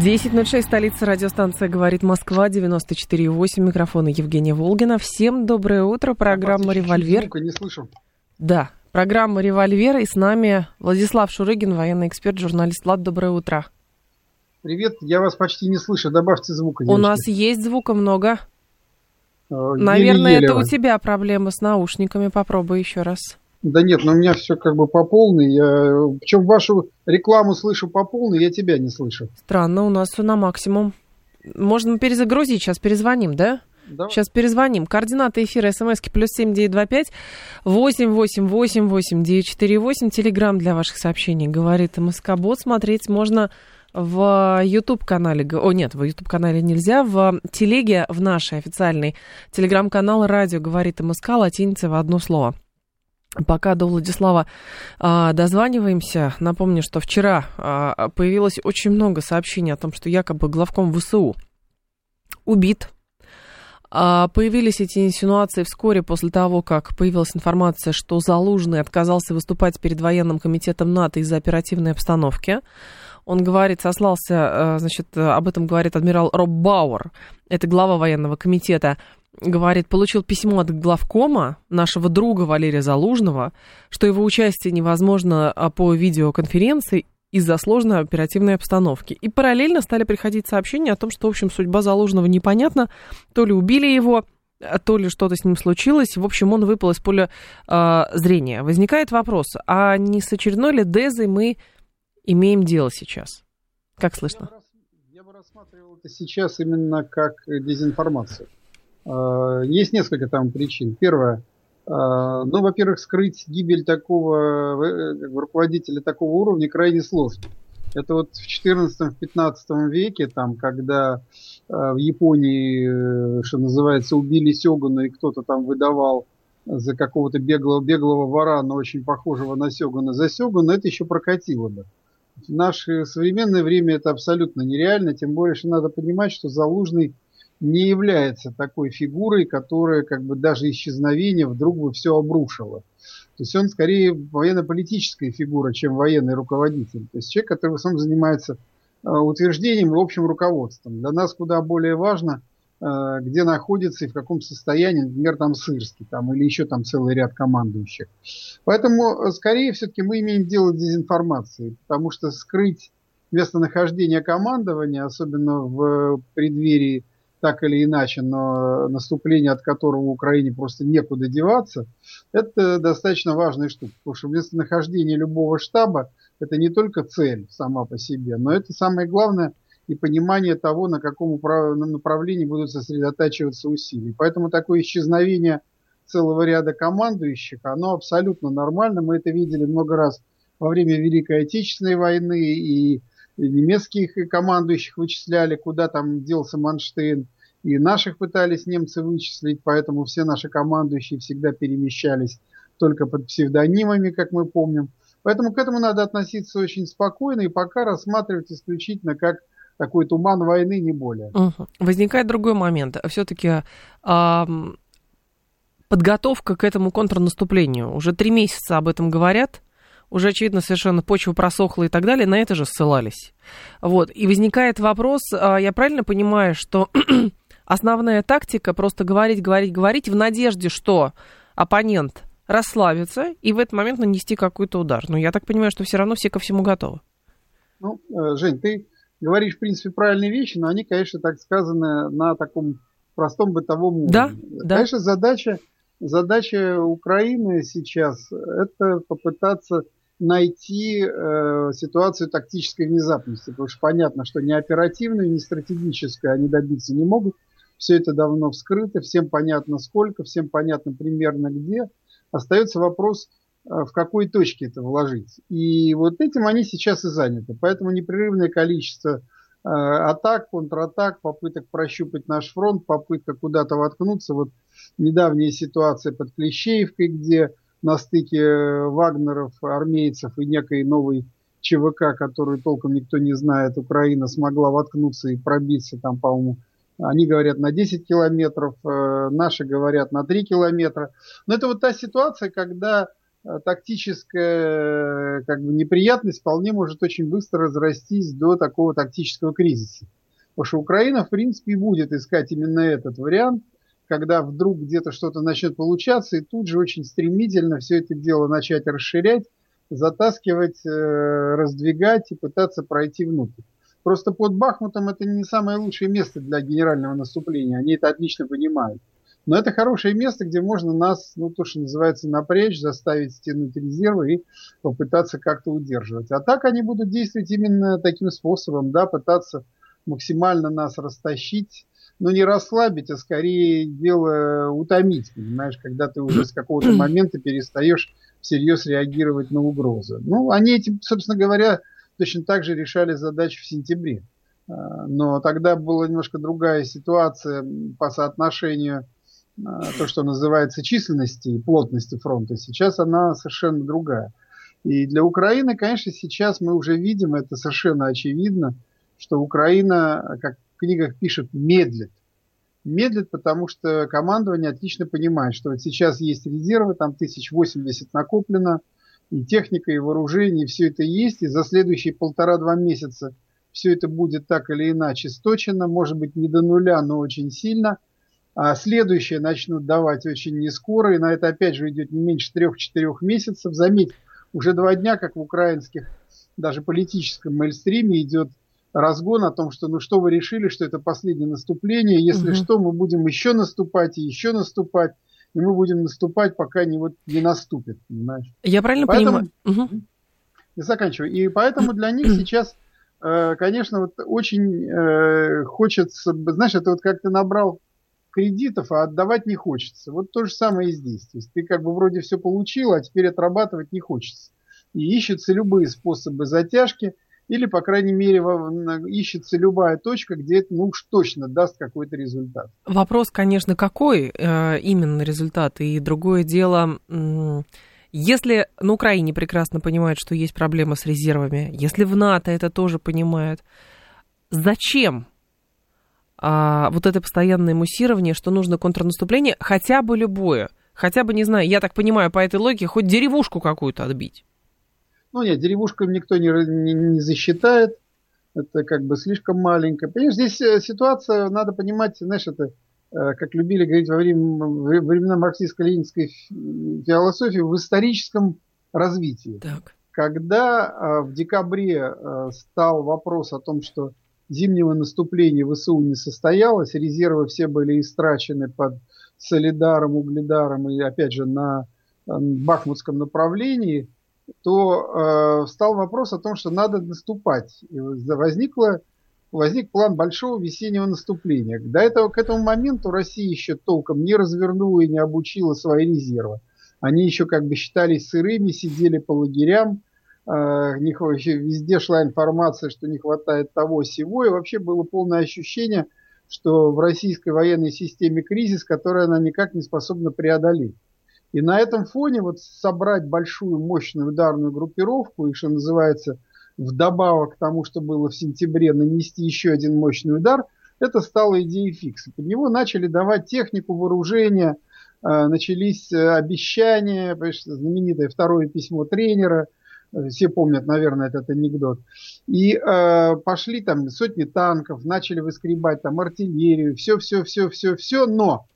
10.06, столица радиостанция «Говорит Москва», 94.8, микрофона Евгения Волгина. Всем доброе утро, программа «Револьвер». Звука не слышу. Да, программа «Револьвер», и с нами Владислав Шурыгин, военный эксперт, журналист. Влад, доброе утро. Привет, я вас почти не слышу, добавьте звука. У нас есть звука много. Э, Наверное, еле-еле. это у тебя проблемы с наушниками, попробуй еще раз. Да нет, но у меня все как бы по полной. Я... Причем вашу рекламу слышу по полной, я тебя не слышу. Странно, у нас все на максимум. Можно перезагрузить, сейчас перезвоним, да? Давай. Сейчас перезвоним. Координаты эфира смски плюс семь девять два пять восемь восемь восемь восемь девять четыре восемь. Телеграмм для ваших сообщений. Говорит МСК Бот. Смотреть можно в YouTube-канале. О, нет, в YouTube-канале нельзя. В телеге, в нашей официальной телеграм-канал «Радио говорит МСК» латиница в одно слово. Пока до Владислава а, дозваниваемся, напомню, что вчера а, появилось очень много сообщений о том, что якобы главком ВСУ убит. А, появились эти инсинуации вскоре после того, как появилась информация, что Залужный отказался выступать перед военным комитетом НАТО из-за оперативной обстановки. Он говорит, сослался, значит, об этом говорит адмирал Роб Бауэр, это глава военного комитета, говорит, получил письмо от главкома нашего друга Валерия Залужного, что его участие невозможно по видеоконференции из-за сложной оперативной обстановки. И параллельно стали приходить сообщения о том, что, в общем, судьба Залужного непонятна. То ли убили его, то ли что-то с ним случилось. В общем, он выпал из поля э, зрения. Возникает вопрос, а не с очередной ли Дезой мы имеем дело сейчас? Как слышно? Я бы рассматривал это сейчас именно как дезинформацию. Есть несколько там причин. Первое, ну, во-первых, скрыть гибель такого руководителя такого уровня крайне сложно. Это вот в 14-15 веке, там, когда в Японии, что называется, убили Сёгуна, и кто-то там выдавал за какого-то беглого, беглого вора, но очень похожего на Сёгуна, за Сёгуна, это еще прокатило бы. В наше современное время это абсолютно нереально, тем более, что надо понимать, что Залужный не является такой фигурой, которая как бы даже исчезновение вдруг бы все обрушило. То есть он скорее военно-политическая фигура, чем военный руководитель. То есть человек, который в основном занимается утверждением и общим руководством. Для нас куда более важно, где находится и в каком состоянии, например, там Сырский там, или еще там целый ряд командующих. Поэтому, скорее, все-таки мы имеем дело с дезинформацией, потому что скрыть местонахождение командования, особенно в преддверии так или иначе, но наступление, от которого Украине просто некуда деваться, это достаточно важная штука. Потому что местонахождение любого штаба – это не только цель сама по себе, но это самое главное и понимание того, на каком направлении будут сосредотачиваться усилия. Поэтому такое исчезновение целого ряда командующих, оно абсолютно нормально. Мы это видели много раз во время Великой Отечественной войны, и немецких командующих вычисляли, куда там делся Манштейн, и наших пытались немцы вычислить, поэтому все наши командующие всегда перемещались только под псевдонимами, как мы помним. Поэтому к этому надо относиться очень спокойно и пока рассматривать исключительно как такой туман войны, не более. Угу. Возникает другой момент. Все-таки э, подготовка к этому контрнаступлению. Уже три месяца об этом говорят уже, очевидно, совершенно почва просохла и так далее, на это же ссылались. Вот. И возникает вопрос, я правильно понимаю, что основная тактика просто говорить, говорить, говорить в надежде, что оппонент расслабится и в этот момент нанести какой-то удар. Но я так понимаю, что все равно все ко всему готовы. Ну, Жень, ты говоришь, в принципе, правильные вещи, но они, конечно, так сказаны на таком простом бытовом уровне. Да, да. Конечно, задача, задача Украины сейчас – это попытаться найти э, ситуацию тактической внезапности, потому что понятно, что ни оперативную, ни стратегическую они добиться не могут. Все это давно вскрыто, всем понятно сколько, всем понятно примерно где. Остается вопрос, э, в какой точке это вложить. И вот этим они сейчас и заняты. Поэтому непрерывное количество э, атак, контратак, попыток прощупать наш фронт, попытка куда-то воткнуться. Вот недавняя ситуация под Клещеевкой, где на стыке вагнеров, армейцев и некой новой ЧВК, которую толком никто не знает, Украина смогла воткнуться и пробиться там, по-моему, они говорят на 10 километров, э, наши говорят на 3 километра. Но это вот та ситуация, когда э, тактическая как бы, неприятность вполне может очень быстро разрастись до такого тактического кризиса. Потому что Украина, в принципе, будет искать именно этот вариант, когда вдруг где-то что-то начнет получаться, и тут же очень стремительно все это дело начать расширять, затаскивать, э, раздвигать и пытаться пройти внутрь. Просто под Бахмутом это не самое лучшее место для генерального наступления. Они это отлично понимают. Но это хорошее место, где можно нас, ну, то, что называется, напрячь, заставить стянуть резервы и попытаться как-то удерживать. А так они будут действовать именно таким способом, да, пытаться максимально нас растащить, но не расслабить, а скорее дело утомить, понимаешь, когда ты уже с какого-то момента перестаешь всерьез реагировать на угрозы. Ну, они этим, собственно говоря, точно так же решали задачу в сентябре. А, но тогда была немножко другая ситуация по соотношению а, то, что называется численности и плотности фронта. Сейчас она совершенно другая. И для Украины, конечно, сейчас мы уже видим, это совершенно очевидно, что Украина, как книгах пишет, медлит. Медлит, потому что командование отлично понимает, что вот сейчас есть резервы, там 1080 накоплено, и техника, и вооружение, и все это есть, и за следующие полтора-два месяца все это будет так или иначе сточено, может быть не до нуля, но очень сильно. А следующее начнут давать очень не скоро, и на это опять же идет не меньше трех-четырех месяцев. Заметь, уже два дня, как в украинских, даже политическом мейлстриме идет разгон о том, что ну что вы решили, что это последнее наступление, если угу. что, мы будем еще наступать и еще наступать и мы будем наступать, пока не, вот, не наступит, понимаешь? Я правильно поэтому, понимаю? Угу. И заканчиваю. И поэтому для них сейчас, э, конечно, вот очень э, хочется, знаешь, это вот как ты набрал кредитов, а отдавать не хочется. Вот то же самое и здесь. То есть ты как бы вроде все получил, а теперь отрабатывать не хочется. И ищутся любые способы затяжки – или, по крайней мере, ищется любая точка, где это ну уж точно даст какой-то результат. Вопрос, конечно, какой э, именно результат? И другое дело, если на Украине прекрасно понимают, что есть проблема с резервами, если в НАТО это тоже понимают, зачем а, вот это постоянное муссирование, что нужно контрнаступление, хотя бы любое, хотя бы, не знаю, я так понимаю, по этой логике, хоть деревушку какую-то отбить? Ну нет, деревушками никто не, не, не засчитает. Это как бы слишком маленько. Понимаешь, здесь э, ситуация, надо понимать, знаешь, это э, как любили говорить во время, времена марксистско-ленинской философии, в историческом развитии. Так. Когда э, в декабре стал вопрос о том, что зимнего наступления в СУ не состоялось, резервы все были истрачены под Солидаром, Угледаром и, опять же, на Бахмутском направлении, то э, встал вопрос о том, что надо наступать. И возникло, возник план большого весеннего наступления. До этого, к этому моменту Россия еще толком не развернула и не обучила свои резервы. Они еще как бы считались сырыми, сидели по лагерям, э, везде шла информация, что не хватает того всего, и вообще было полное ощущение, что в российской военной системе кризис, который она никак не способна преодолеть. И на этом фоне вот собрать большую мощную ударную группировку и, что называется, вдобавок к тому, что было в сентябре, нанести еще один мощный удар, это стало идеей фикса. Под него начали давать технику, вооружение, э, начались э, обещания, знаменитое второе письмо тренера, э, все помнят, наверное, этот анекдот. И э, пошли там сотни танков, начали выскребать там артиллерию, все, все, все, все, все, но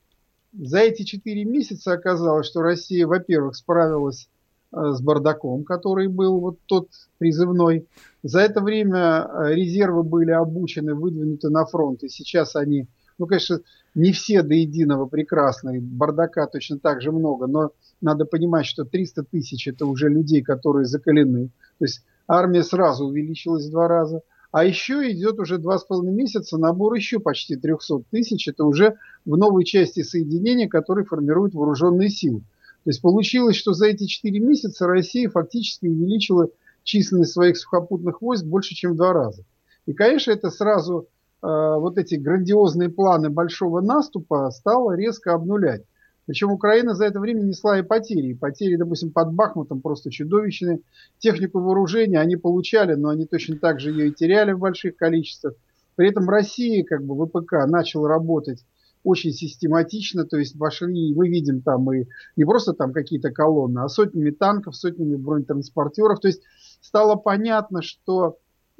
за эти четыре месяца оказалось, что Россия, во-первых, справилась э, с бардаком, который был вот тот призывной. За это время э, резервы были обучены, выдвинуты на фронт, и сейчас они, ну, конечно, не все до единого прекрасные, бардака точно так же много, но надо понимать, что 300 тысяч это уже людей, которые закалены. То есть армия сразу увеличилась в два раза. А еще идет уже два с половиной месяца набор еще почти 300 тысяч. Это уже в новой части соединения, которые формируют вооруженные силы. То есть получилось, что за эти 4 месяца Россия фактически увеличила численность своих сухопутных войск больше, чем в два раза. И, конечно, это сразу э, вот эти грандиозные планы большого наступа стало резко обнулять. Причем Украина за это время несла и потери. И потери, допустим, под Бахмутом просто чудовищные. Технику вооружения они получали, но они точно так же ее и теряли в больших количествах. При этом Россия, как бы ВПК, начал работать очень систематично, то есть вошли, мы видим там и не просто там какие-то колонны, а сотнями танков, сотнями бронетранспортеров. То есть стало понятно, что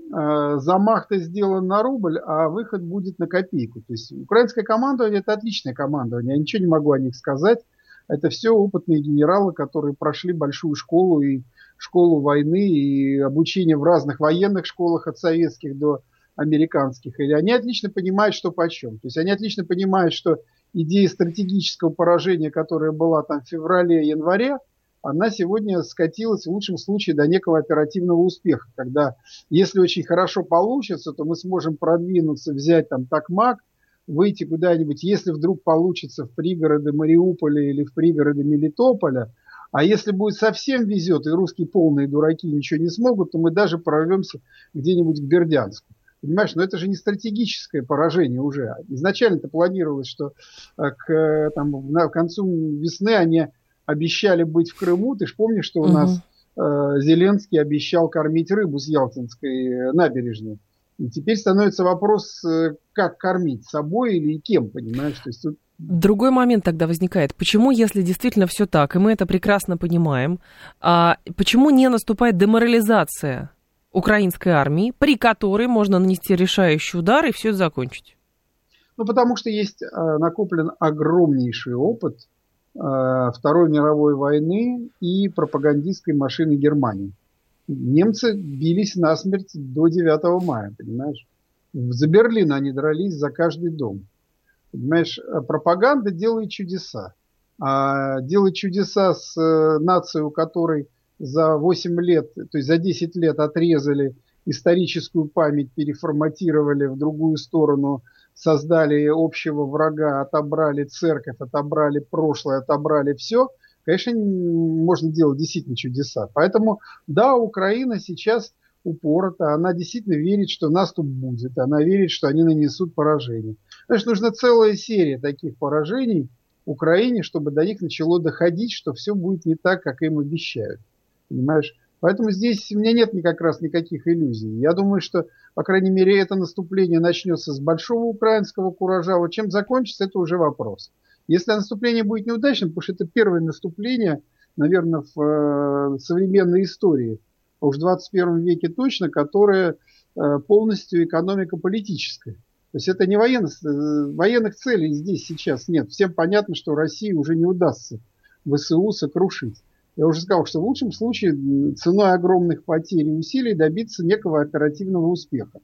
замах-то сделан на рубль, а выход будет на копейку. То есть украинское командование это отличное командование, я ничего не могу о них сказать. Это все опытные генералы, которые прошли большую школу и школу войны и обучение в разных военных школах от советских до американских, или они отлично понимают, что почем. То есть они отлично понимают, что идея стратегического поражения, которая была там в феврале-январе, она сегодня скатилась в лучшем случае до некого оперативного успеха, когда если очень хорошо получится, то мы сможем продвинуться, взять там Такмак, выйти куда-нибудь, если вдруг получится в пригороды Мариуполя или в пригороды Мелитополя, а если будет совсем везет, и русские полные дураки ничего не смогут, то мы даже прорвемся где-нибудь к Бердянску. Понимаешь, но это же не стратегическое поражение уже. Изначально-то планировалось, что э, к, там, на, к концу весны они обещали быть в Крыму. Ты же помнишь, что у угу. нас э, Зеленский обещал кормить рыбу с Ялтинской набережной. И теперь становится вопрос, э, как кормить, собой или кем, понимаешь? То есть тут Другой момент тогда возникает. Почему, если действительно все так, и мы это прекрасно понимаем, а почему не наступает деморализация украинской армии, при которой можно нанести решающий удар и все закончить? Ну, потому что есть э, накоплен огромнейший опыт Второй мировой войны и пропагандистской машины Германии. Немцы бились насмерть до 9 мая, понимаешь? За Берлин они дрались за каждый дом. Понимаешь, э, пропаганда делает чудеса. А делает чудеса с э, нацией, у которой за 8 лет, то есть за 10 лет отрезали историческую память, переформатировали в другую сторону, создали общего врага, отобрали церковь, отобрали прошлое, отобрали все, конечно, можно делать действительно чудеса. Поэтому, да, Украина сейчас упорота, она действительно верит, что наступ будет, она верит, что они нанесут поражение. Значит, нужна целая серия таких поражений Украине, чтобы до них начало доходить, что все будет не так, как им обещают. Понимаешь? Поэтому здесь у меня нет как раз никаких иллюзий. Я думаю, что, по крайней мере, это наступление начнется с большого украинского куража. Вот чем закончится, это уже вопрос. Если наступление будет неудачным, потому что это первое наступление, наверное, в э, современной истории, уж в 21 веке точно, которое э, полностью экономико-политическое. То есть это не военных, э, военных целей здесь сейчас нет. Всем понятно, что России уже не удастся ВСУ сокрушить. Я уже сказал, что в лучшем случае ценой огромных потерь и усилий добиться некого оперативного успеха.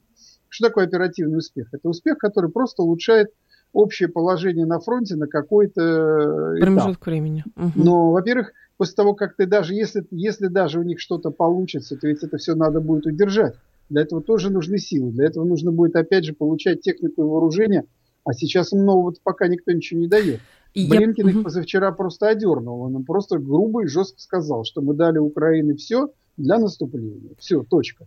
Что такое оперативный успех? Это успех, который просто улучшает общее положение на фронте на какой-то промежуток времени. Угу. Но, во-первых, после того, как ты даже, если, если даже у них что-то получится, то ведь это все надо будет удержать. Для этого тоже нужны силы. Для этого нужно будет, опять же, получать технику и вооружение. А сейчас им нового пока никто ничего не дает. И Блинкин я... их позавчера просто одернул. Он им просто грубо и жестко сказал, что мы дали Украине все для наступления. Все, точка.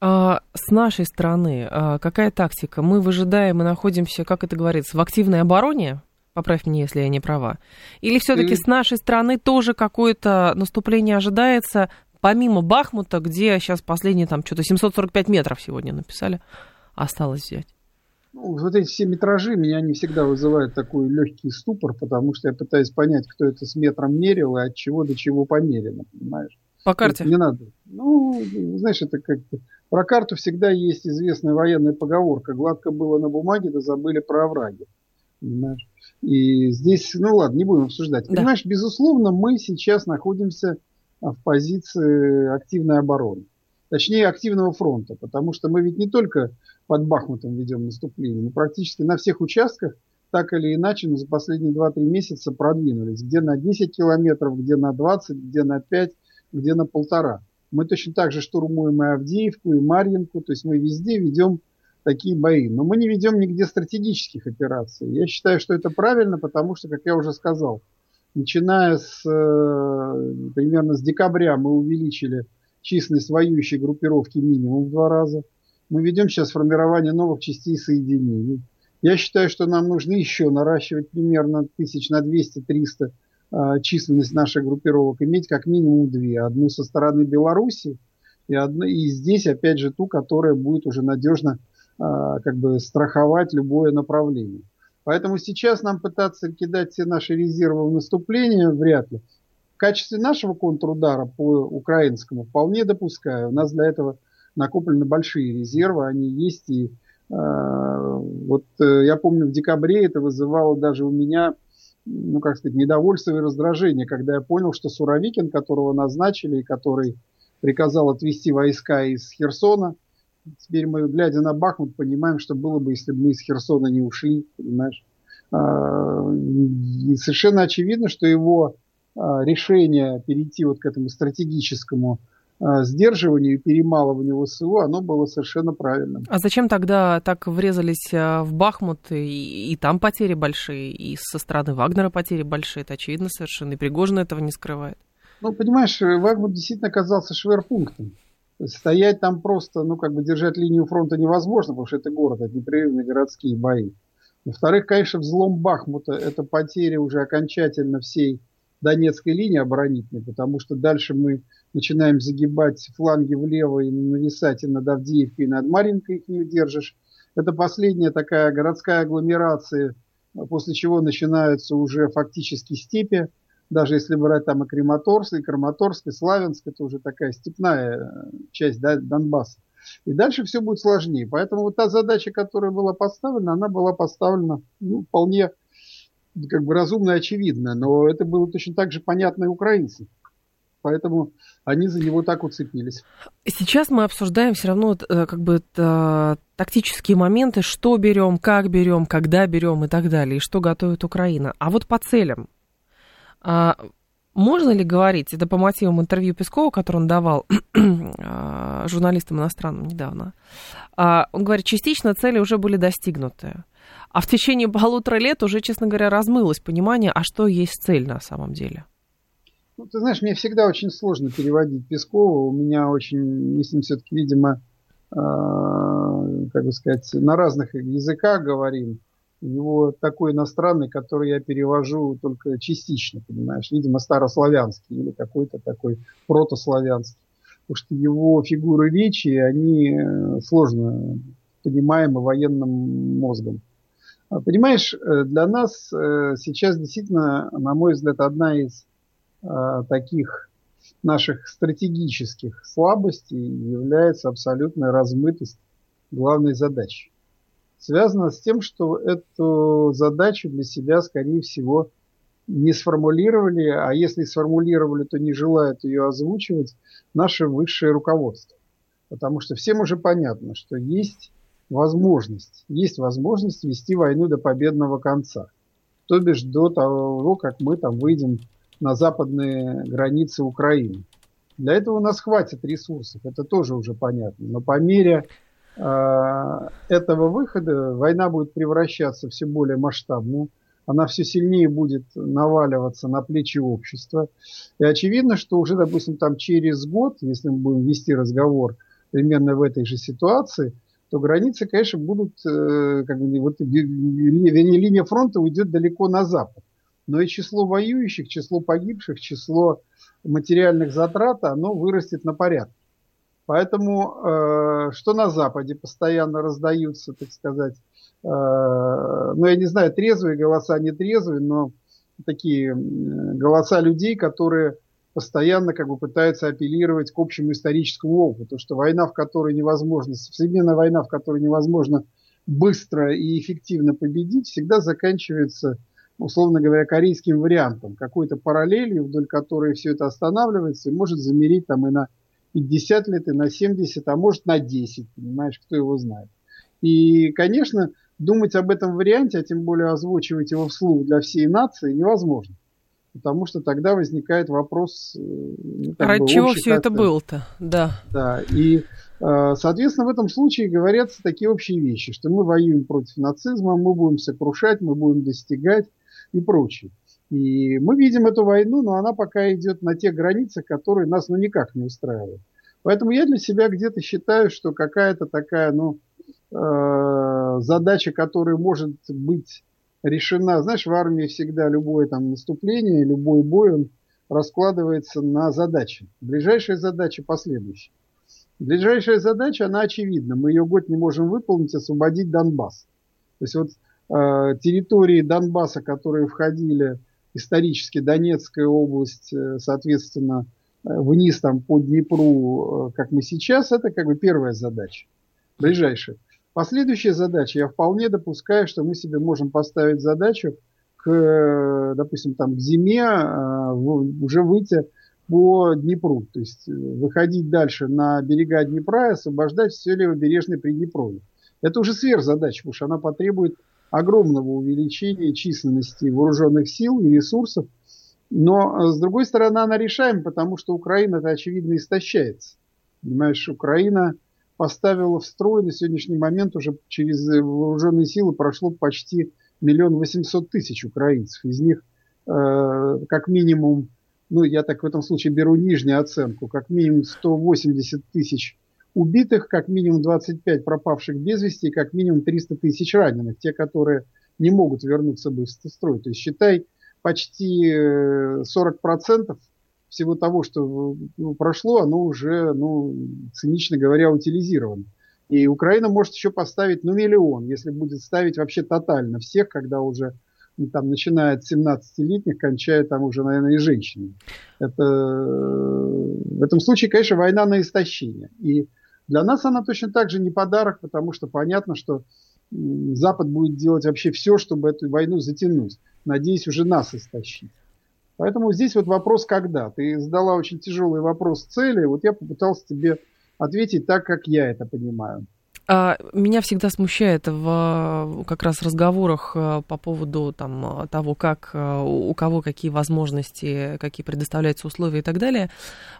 А, с нашей стороны, а, какая тактика? Мы выжидаем и находимся, как это говорится, в активной обороне? Поправь меня, если я не права. Или все-таки и... с нашей стороны тоже какое-то наступление ожидается, помимо Бахмута, где сейчас последние там что-то 745 метров сегодня написали, осталось взять? Ну, вот эти все метражи меня не всегда вызывают такой легкий ступор, потому что я пытаюсь понять, кто это с метром мерил и от чего до чего померено, понимаешь? По карте? Это не надо. Ну, знаешь, это как про карту всегда есть известная военная поговорка. Гладко было на бумаге, да забыли про овраги. Понимаешь? И здесь, ну ладно, не будем обсуждать. Да. Понимаешь, безусловно, мы сейчас находимся в позиции активной обороны. Точнее, активного фронта. Потому что мы ведь не только под Бахмутом ведем наступление. Мы практически на всех участках так или иначе за последние 2-3 месяца продвинулись. Где на 10 километров, где на 20, где на 5, где на полтора. Мы точно так же штурмуем и Авдеевку, и Марьинку. То есть мы везде ведем такие бои. Но мы не ведем нигде стратегических операций. Я считаю, что это правильно, потому что, как я уже сказал, начиная с э, примерно с декабря мы увеличили численность воюющей группировки минимум в два раза – мы ведем сейчас формирование новых частей соединений. Я считаю, что нам нужно еще наращивать примерно тысяч на 200-300 э, численность наших группировок, иметь как минимум две. Одну со стороны Беларуси и, одну, и здесь, опять же, ту, которая будет уже надежно э, как бы страховать любое направление. Поэтому сейчас нам пытаться кидать все наши резервы в наступление вряд ли. Качестве нашего контрудара по украинскому вполне допускаю. У нас для этого накоплены большие резервы, они есть. И э, вот э, я помню, в декабре это вызывало даже у меня, ну как сказать, недовольство и раздражение, когда я понял, что Суровикин, которого назначили и который приказал отвести войска из Херсона, теперь мы, глядя на Бахмут, понимаем, что было бы, если бы мы из Херсона не ушли, понимаешь. И совершенно очевидно, что его решение перейти вот к этому стратегическому а, сдерживанию и перемалыванию ВСУ, оно было совершенно правильным. А зачем тогда так врезались в Бахмут, и, и там потери большие, и со стороны Вагнера потери большие, это очевидно совершенно, и Пригожин этого не скрывает? Ну, понимаешь, Вагнер действительно оказался шверпунктом. Стоять там просто, ну, как бы держать линию фронта невозможно, потому что это город, это непрерывные городские бои. Во-вторых, конечно, взлом Бахмута – это потеря уже окончательно всей Донецкой линии оборонительной, потому что дальше мы начинаем загибать фланги влево и нависать и над Авдеевкой, и над Маринкой их не удержишь. Это последняя такая городская агломерация, после чего начинаются уже фактически степи, даже если брать там и Крематорск, и Краматорск, и Славянск, это уже такая степная э, часть да, Донбасса. И дальше все будет сложнее. Поэтому вот та задача, которая была поставлена, она была поставлена ну, вполне как бы разумно и очевидно. Но это было точно так же понятно и украинцам. Поэтому они за него так уцепились. Сейчас мы обсуждаем все равно э, как бы тактические моменты, что берем, как берем, когда берем и так далее, и что готовит Украина. А вот по целям. А, можно ли говорить, это по мотивам интервью Пескова, которое он давал а, журналистам иностранным недавно, а, он говорит, частично цели уже были достигнуты. А в течение полутора лет уже, честно говоря, размылось понимание, а что есть цель на самом деле. Ну, ты знаешь, мне всегда очень сложно переводить Пескова. У меня очень, мы с ним все-таки, видимо, э, как бы сказать, на разных языках говорим у него такой иностранный, который я перевожу только частично, понимаешь, видимо, старославянский или какой-то такой протославянский. Потому что его фигуры речи, они э, сложно понимаемы военным мозгом. А, понимаешь, э, для нас э, сейчас действительно, на мой взгляд, одна из таких наших стратегических слабостей является абсолютная размытость главной задачи связано с тем, что эту задачу для себя, скорее всего, не сформулировали, а если сформулировали, то не желают ее озвучивать наше высшее руководство. Потому что всем уже понятно, что есть возможность, есть возможность вести войну до победного конца. То бишь до того, как мы там выйдем на западные границы Украины. Для этого у нас хватит ресурсов, это тоже уже понятно. Но по мере Э, этого выхода война будет превращаться все более масштабную, она все сильнее будет наваливаться на плечи общества. И очевидно, что уже, допустим, там через год, если мы будем вести разговор примерно в этой же ситуации, то границы, конечно, будут, э, как бы, вот, линия фронта уйдет далеко на запад. Но и число воюющих, число погибших, число материальных затрат, оно вырастет на порядок. Поэтому э, что на Западе постоянно раздаются, так сказать, э, ну я не знаю, трезвые голоса, не трезвые, но такие голоса людей, которые постоянно как бы пытаются апеллировать к общему историческому опыту, что война, в которой невозможно, современная война, в которой невозможно быстро и эффективно победить, всегда заканчивается, условно говоря, корейским вариантом, какой-то параллелью, вдоль которой все это останавливается и может замереть там и на 50 лет, и на 70, а может на 10, понимаешь, кто его знает. И, конечно, думать об этом варианте, а тем более озвучивать его вслух для всей нации невозможно. Потому что тогда возникает вопрос... Э, ну, Ради чего все это было-то? Да. Да, и, э, соответственно, в этом случае говорятся такие общие вещи, что мы воюем против нацизма, мы будем сокрушать, мы будем достигать и прочее. И мы видим эту войну, но она пока идет на тех границах, которые нас ну никак не устраивают. Поэтому я для себя где-то считаю, что какая-то такая, ну, э, задача, которая может быть решена. Знаешь, в армии всегда любое там наступление, любой бой, он раскладывается на задачи. Ближайшая задача последующая. Ближайшая задача, она очевидна. Мы ее год не можем выполнить, освободить Донбасс. То есть вот э, территории Донбасса, которые входили исторически Донецкая область, э, соответственно, э, вниз там по Днепру, э, как мы сейчас, это как бы первая задача, ближайшая. Последующая задача, я вполне допускаю, что мы себе можем поставить задачу к, допустим, там, к зиме уже выйти по Днепру, то есть выходить дальше на берега Днепра и освобождать все левобережное Приднепровье. Это уже сверхзадача, потому что она потребует огромного увеличения численности вооруженных сил и ресурсов. Но, с другой стороны, она решаема, потому что Украина, это очевидно, истощается. Понимаешь, Украина поставила в строй на сегодняшний момент уже через вооруженные силы прошло почти миллион восемьсот тысяч украинцев. Из них э, как минимум, ну я так в этом случае беру нижнюю оценку, как минимум 180 тысяч убитых, как минимум 25 пропавших без вести, как минимум 300 тысяч раненых, те, которые не могут вернуться быстро в строй. То есть считай почти 40% э, всего того, что ну, прошло, оно уже, ну, цинично говоря, утилизировано. И Украина может еще поставить, ну, миллион, если будет ставить вообще тотально всех, когда уже ну, там, начиная от 17-летних, кончая там уже, наверное, и женщинами. Это, в этом случае, конечно, война на истощение. И для нас она точно так же не подарок, потому что понятно, что Запад будет делать вообще все, чтобы эту войну затянуть. Надеюсь, уже нас истощить. Поэтому здесь вот вопрос «когда?». Ты задала очень тяжелый вопрос цели. Вот я попытался тебе ответить так, как я это понимаю. А, меня всегда смущает в как раз разговорах э, по поводу там, того, как э, у кого какие возможности, какие предоставляются условия и так далее.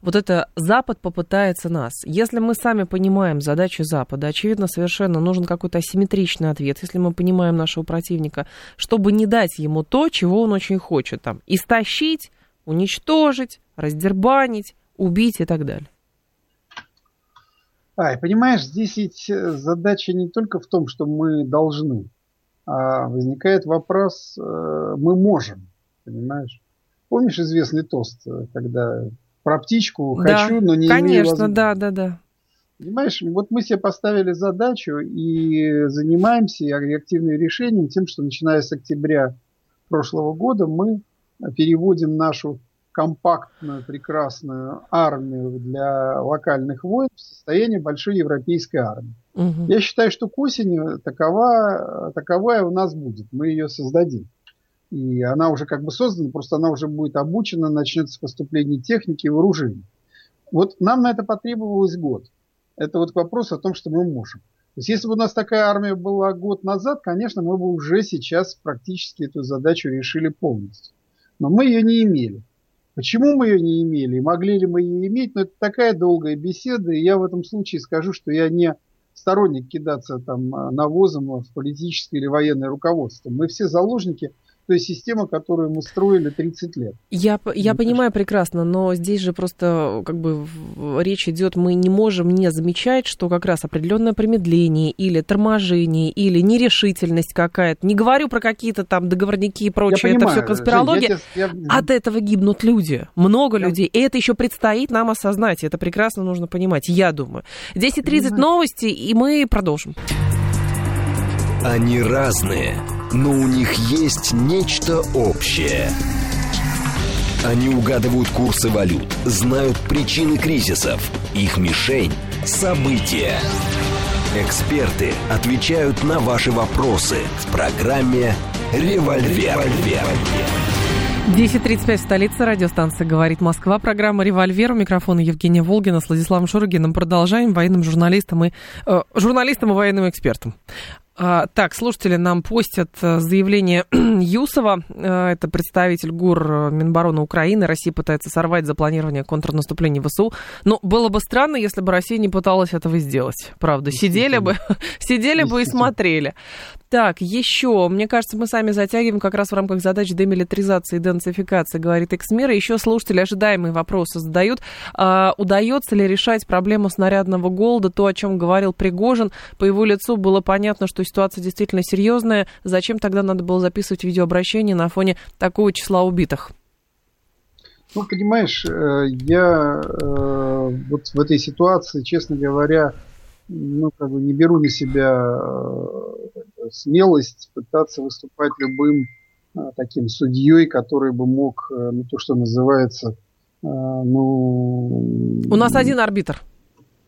Вот это Запад попытается нас. Если мы сами понимаем задачу Запада, очевидно, совершенно нужен какой-то асимметричный ответ. Если мы понимаем нашего противника, чтобы не дать ему то, чего он очень хочет, там, истощить, уничтожить, раздербанить, убить и так далее. А, и понимаешь, здесь ведь э, задача не только в том, что мы должны, а возникает вопрос, э, мы можем, понимаешь? Помнишь известный тост, э, когда про птичку хочу, да, но не конечно, да, да, да. Понимаешь, вот мы себе поставили задачу и занимаемся активным решением тем, что начиная с октября прошлого года мы переводим нашу компактную, прекрасную армию для локальных войн в состояние большой европейской армии. Угу. Я считаю, что к осени такова, таковая у нас будет. Мы ее создадим. И она уже как бы создана, просто она уже будет обучена, начнется поступление техники и вооружений. Вот нам на это потребовалось год. Это вот вопрос о том, что мы можем. То есть если бы у нас такая армия была год назад, конечно, мы бы уже сейчас практически эту задачу решили полностью. Но мы ее не имели. Почему мы ее не имели? Могли ли мы ее иметь? Но это такая долгая беседа, и я в этом случае скажу, что я не сторонник кидаться там навозом в политическое или военное руководство. Мы все заложники – той системы, которую мы строили 30 лет. Я, я понимаю прекрасно, но здесь же просто как бы речь идет, мы не можем не замечать, что как раз определенное промедление или торможение, или нерешительность какая-то, не говорю про какие-то там договорники и прочее, это все конспирология, я, я... от этого гибнут люди, много я... людей, и это еще предстоит нам осознать, это прекрасно нужно понимать, я думаю. 10.30 новости, и мы продолжим. Они разные но у них есть нечто общее. Они угадывают курсы валют, знают причины кризисов, их мишень – события. Эксперты отвечают на ваши вопросы в программе «Револьвер». 10.35 в столице. Радиостанция «Говорит Москва». Программа «Револьвер». У микрофона Евгения Волгина с Владиславом Шурыгиным. Продолжаем военным журналистом и, э, журналистом и военным экспертом. А, так, слушатели нам постят э, заявление Юсова, э, это представитель ГУР э, Минобороны Украины. Россия пытается сорвать запланирование контрнаступления ВСУ. Но было бы странно, если бы Россия не пыталась этого сделать. Правда, сидели бы, сидели бы и смотрели. Так, еще, мне кажется, мы сами затягиваем как раз в рамках задач демилитаризации и денацификации, говорит Эксмира. Еще слушатели ожидаемые вопросы задают. А, удается ли решать проблему снарядного голода, то, о чем говорил Пригожин? По его лицу было понятно, что ситуация действительно серьезная. Зачем тогда надо было записывать видеообращение на фоне такого числа убитых? Ну, понимаешь, э, я э, вот в этой ситуации, честно говоря, ну, как бы не беру на себя э, смелость пытаться выступать любым таким судьей, который бы мог, ну, то, что называется, ну... У нас один арбитр.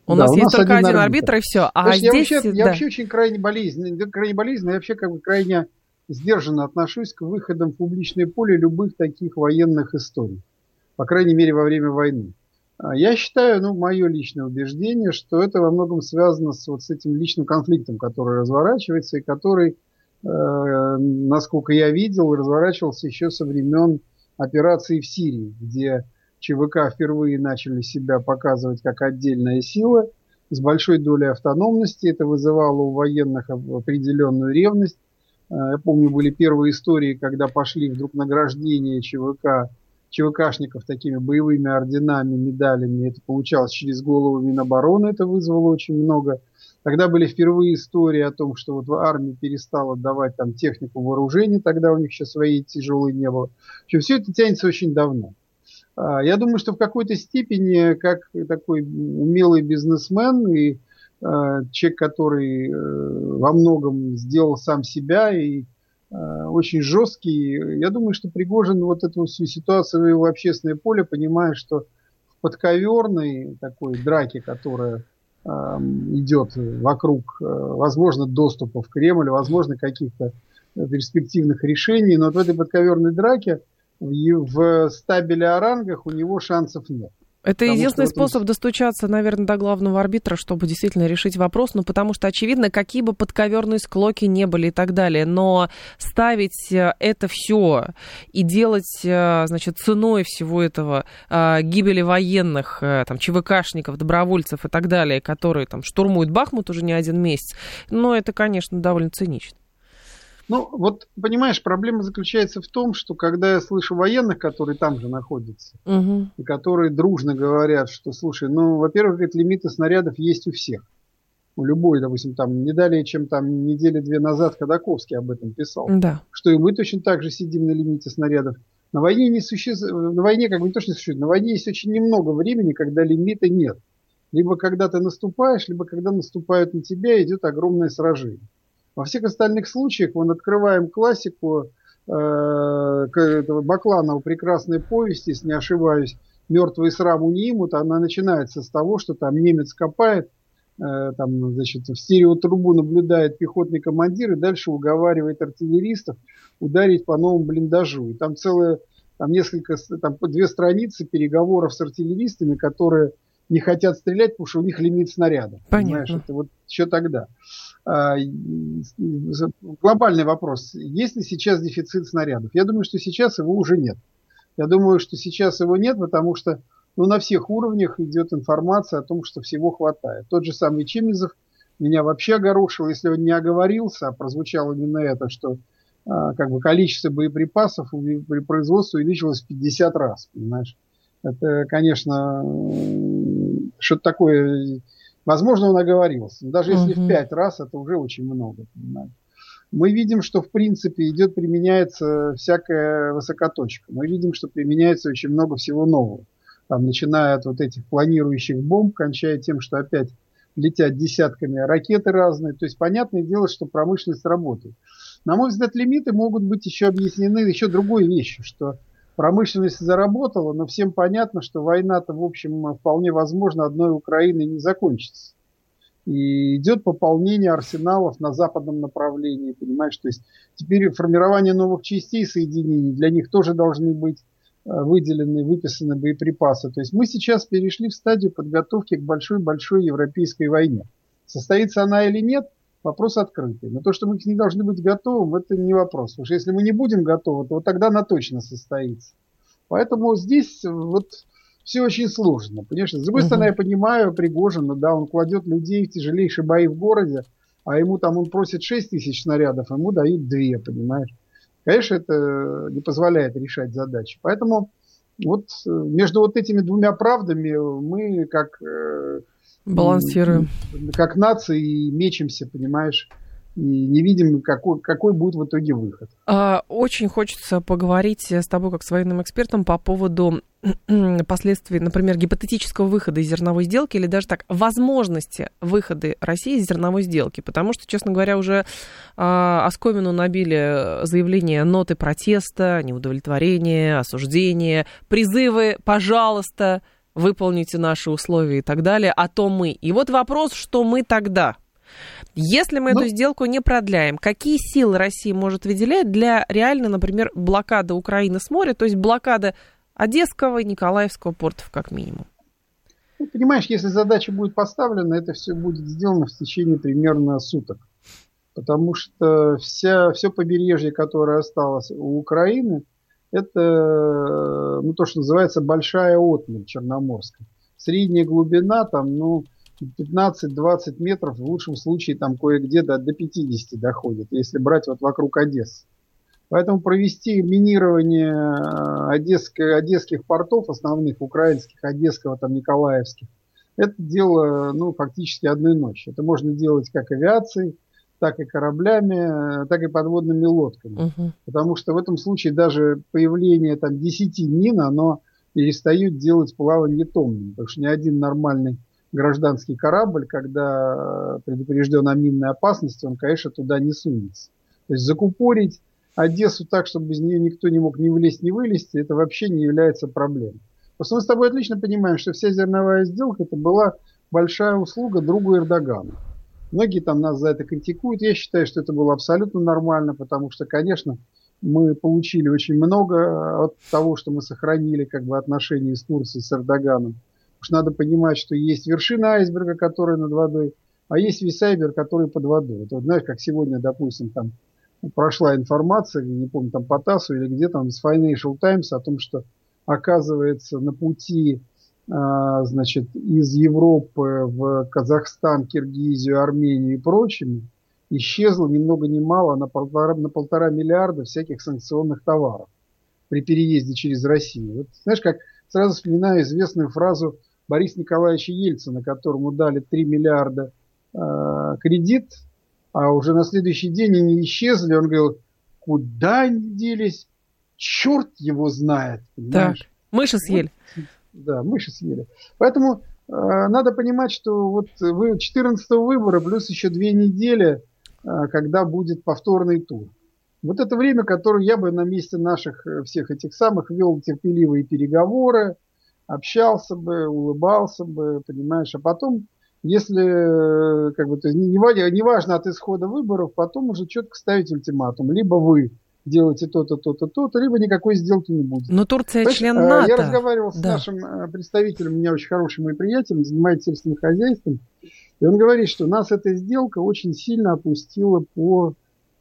У да, нас у есть нас только один арбитр. арбитр, и все. А здесь, я, вообще, да. я вообще очень крайне болезненный, крайне болезненный, я вообще как бы крайне сдержанно отношусь к выходам в публичное поле любых таких военных историй по крайней мере, во время войны. А я считаю, ну, мое личное убеждение, что это во многом связано с вот с этим личным конфликтом, который разворачивается и который, э, насколько я видел, разворачивался еще со времен операции в Сирии, где ЧВК впервые начали себя показывать как отдельная сила с большой долей автономности. Это вызывало у военных определенную ревность. Э, я помню, были первые истории, когда пошли вдруг награждения ЧВК ЧВКшников такими боевыми орденами, медалями. Это получалось через голову Минобороны, это вызвало очень много. Тогда были впервые истории о том, что вот армия перестала давать там технику вооружений, тогда у них еще своей тяжелой не было. В общем, все это тянется очень давно. А, я думаю, что в какой-то степени, как такой умелый бизнесмен и а, человек, который э, во многом сделал сам себя и очень жесткий. Я думаю, что Пригожин вот эту всю ситуацию в общественное поле, понимая, что в подковерной такой драке, которая э, идет вокруг, э, возможно, доступа в Кремль, возможно, каких-то перспективных решений, но вот в этой подковерной драке в, в стабеле о рангах у него шансов нет. Это потому единственный что способ достучаться, наверное, до главного арбитра, чтобы действительно решить вопрос, ну, потому что, очевидно, какие бы подковерные склоки не были и так далее, но ставить э, это все и делать, э, значит, ценой всего этого э, гибели военных, там, ЧВКшников, добровольцев и так далее, которые там штурмуют Бахмут уже не один месяц, ну, это, конечно, довольно цинично. Ну, вот, понимаешь, проблема заключается в том, что когда я слышу военных, которые там же находятся, угу. и которые дружно говорят, что, слушай, ну, во-первых, говорит, лимиты снарядов есть у всех. У любой, допустим, там, не далее, чем там недели-две назад Ходаковский об этом писал. Да. Что и мы точно так же сидим на лимите снарядов. На войне не существует, на войне как бы не то, что не существует, на войне есть очень немного времени, когда лимита нет. Либо когда ты наступаешь, либо когда наступают на тебя, идет огромное сражение. Во всех остальных случаях, мы открываем классику э, Бакланова прекрасной повести, если не ошибаюсь, «Мертвые сраму не имут», она начинается с того, что там немец копает, э, там, значит, в стереотрубу наблюдает пехотный командир и дальше уговаривает артиллеристов ударить по новому блиндажу. И там целое, там несколько, там две страницы переговоров с артиллеристами, которые не хотят стрелять, потому что у них лимит снаряда. Понятно. Понимаешь, это вот еще тогда. А, глобальный вопрос. Есть ли сейчас дефицит снарядов? Я думаю, что сейчас его уже нет. Я думаю, что сейчас его нет, потому что ну, на всех уровнях идет информация о том, что всего хватает. Тот же самый Чемизов меня вообще огорошил, если он не оговорился, а прозвучало именно это, что а, как бы количество боеприпасов при производстве увеличилось в 50 раз, понимаешь? Это, конечно, что-то такое Возможно, он оговорился. Но даже если угу. в пять раз, это уже очень много. Понимаете? Мы видим, что в принципе идет, применяется всякая высокоточка. Мы видим, что применяется очень много всего нового. Там, начиная от вот этих планирующих бомб, кончая тем, что опять летят десятками ракеты разные. То есть, понятное дело, что промышленность работает. На мой взгляд, лимиты могут быть еще объяснены еще другой вещью, что Промышленность заработала, но всем понятно, что война-то, в общем, вполне возможно одной Украиной не закончится. И идет пополнение арсеналов на западном направлении, понимаешь? То есть теперь формирование новых частей соединений, для них тоже должны быть э, выделены, выписаны боеприпасы. То есть мы сейчас перешли в стадию подготовки к большой-большой европейской войне. Состоится она или нет – вопрос открытый. Но то, что мы к ней должны быть готовым, это не вопрос. Потому что если мы не будем готовы, то вот тогда она точно состоится. Поэтому здесь вот все очень сложно. Понимаешь? С другой стороны, я понимаю Пригожина, да, он кладет людей в тяжелейшие бои в городе, а ему там он просит 6 тысяч снарядов, а ему дают 2, понимаешь? Конечно, это не позволяет решать задачи. Поэтому вот э, между вот этими двумя правдами мы как... Э, Балансируем. Как нации мечемся, понимаешь? и не видим, какой, какой будет в итоге выход. А, очень хочется поговорить с тобой, как с военным экспертом, по поводу последствий, например, гипотетического выхода из зерновой сделки или даже так, возможности выхода России из зерновой сделки. Потому что, честно говоря, уже а, оскомину набили заявления, ноты протеста, неудовлетворения, осуждения, призывы, пожалуйста, выполните наши условия и так далее, а то мы. И вот вопрос, что мы тогда – если мы ну, эту сделку не продляем, какие силы Россия может выделять для реально, например, блокады Украины с моря, то есть блокада Одесского и Николаевского портов как минимум? Ну, понимаешь, если задача будет поставлена, это все будет сделано в течение примерно суток. Потому что вся, все побережье, которое осталось у Украины, это ну, то, что называется большая отмель черноморская. Средняя глубина там, ну, 15-20 метров, в лучшем случае там кое-где до, до 50 доходит, если брать вот вокруг Одессы. Поэтому провести минирование э, одесской, одесских портов, основных украинских, одесского, там, николаевских, это дело ну, фактически одной ночи. Это можно делать как авиацией, так и кораблями, так и подводными лодками. Угу. Потому что в этом случае даже появление там 10 мин, оно перестает делать плавание томным. Потому что ни один нормальный гражданский корабль, когда предупрежден о минной опасности, он, конечно, туда не сунется. То есть закупорить Одессу так, чтобы без нее никто не мог ни влезть, ни вылезти, это вообще не является проблемой. Просто мы с тобой отлично понимаем, что вся зерновая сделка это была большая услуга другу Эрдогану. Многие там нас за это критикуют. Я считаю, что это было абсолютно нормально, потому что, конечно, мы получили очень много от того, что мы сохранили как бы отношения с Турцией, с Эрдоганом. Уж надо понимать, что есть вершина айсберга, которая над водой, а есть весь айсберг, который под водой. Это вот знаешь, как сегодня, допустим, там прошла информация, не помню, там по ТАССу или где там, с Financial Times о том, что оказывается на пути значит, из Европы в Казахстан, Киргизию, Армению и прочими исчезло ни много ни мало на полтора, на полтора миллиарда всяких санкционных товаров при переезде через Россию. Вот, знаешь, как сразу вспоминаю известную фразу Бориса Николаевича Ельцина, которому дали 3 миллиарда э, кредит, а уже на следующий день они исчезли. Он говорил, куда они делись, черт его знает. Понимаешь? Так, мыши съели. Вот, да, мыши съели. Поэтому э, надо понимать, что вот вы 14 выбора плюс еще две недели, э, когда будет повторный тур. Вот это время, которое я бы на месте наших э, всех этих самых вел терпеливые переговоры, общался бы, улыбался бы, понимаешь, а потом, если, э, как бы, то есть, не, не важно от исхода выборов, потом уже четко ставить ультиматум. Либо вы делаете то-то, то-то, то-то, либо никакой сделки не будет. Но Турция Понимаешь, член НАТО. Я разговаривал с да. нашим э, представителем, у меня очень хороший мой приятель, занимается сельским хозяйством, и он говорит, что нас эта сделка очень сильно опустила по